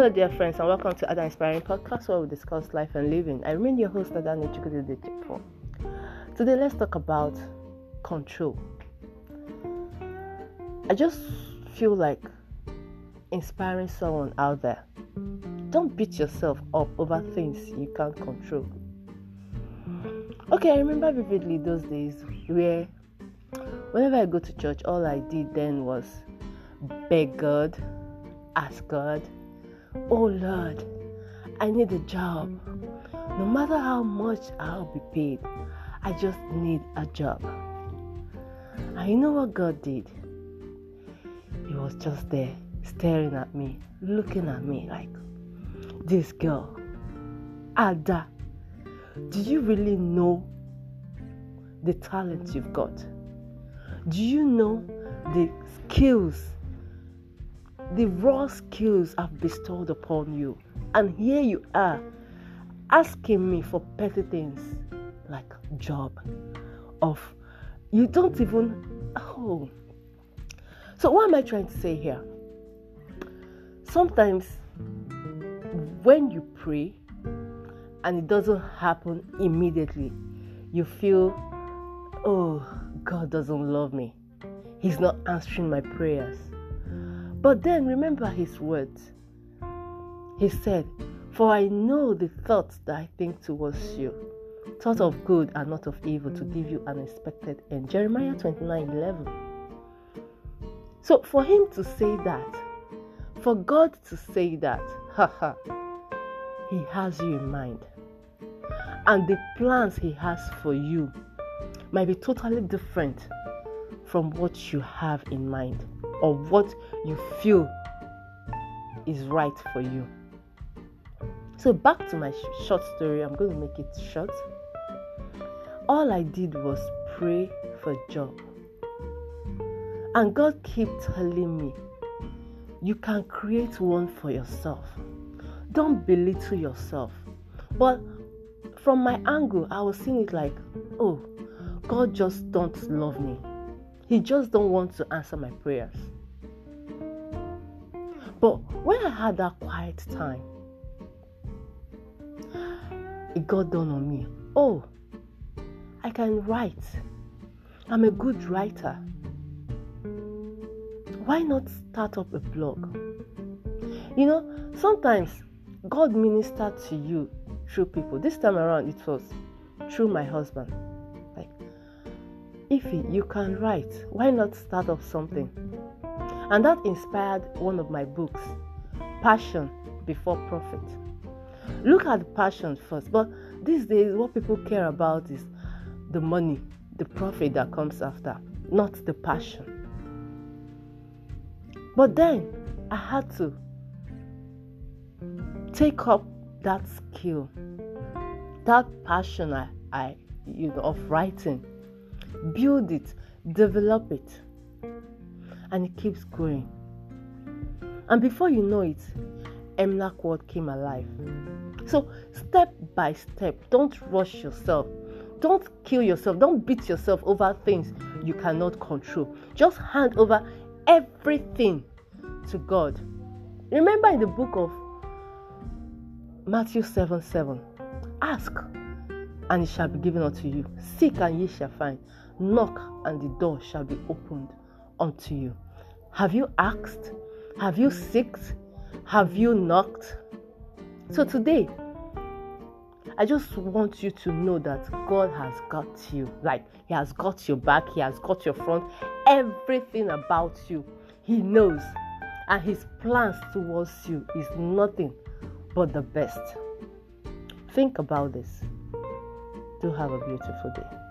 Hello, dear friends, and welcome to Other Inspiring Podcast where we discuss life and living. I remain your host, Adani Chukwudede Today, let's talk about control. I just feel like inspiring someone out there. Don't beat yourself up over things you can't control. Okay, I remember vividly those days where whenever I go to church, all I did then was beg God, ask God, oh Lord, I need a job. No matter how much I'll be paid, I just need a job. And you know what God did? He was just there, staring at me, looking at me like, this girl, Ada, do you really know the talent you've got? Do you know the skills, the raw skills I've bestowed upon you? And here you are asking me for petty things like job, of you don't even oh. So what am I trying to say here? Sometimes when you pray and it doesn't happen immediately, you feel, oh, God doesn't love me. He's not answering my prayers. But then remember his words. He said, For I know the thoughts that I think towards you, thoughts of good and not of evil, to give you an expected end. Jeremiah 29 11. So for him to say that, for God to say that, haha, he has you in mind. And the plans He has for you might be totally different from what you have in mind or what you feel is right for you. So, back to my sh- short story, I'm going to make it short. All I did was pray for a job. And God kept telling me, you can create one for yourself. Don't belittle yourself. But from my angle, I was seeing it like, oh, God just don't love me. He just don't want to answer my prayers. But when I had that quiet time, it got done on me. Oh, I can write. I'm a good writer. Why not start up a blog? You know, sometimes God ministered to you through people. This time around, it was through my husband. You can write, why not start up something? And that inspired one of my books, Passion Before Profit. Look at passion first, but these days, what people care about is the money, the profit that comes after, not the passion. But then I had to take up that skill, that passion I, I you know of writing, build it, develop it, and it keeps growing. And before you know it, MLAC World came alive. So step by step, don't rush yourself. Don't kill yourself. Don't beat yourself over things you cannot control. Just hand over everything to God. Remember in the book of Matthew 7 7. Ask, and it shall be given unto you. Seek, and ye shall find. Knock, and the door shall be opened unto you. Have you asked? Have you seeked? Have you knocked? So today, I just want you to know that God has got you. Like, He has got your back, He has got your front, everything about you. He knows. And His plans towards you is nothing but the best. Think about this. Do have a beautiful day.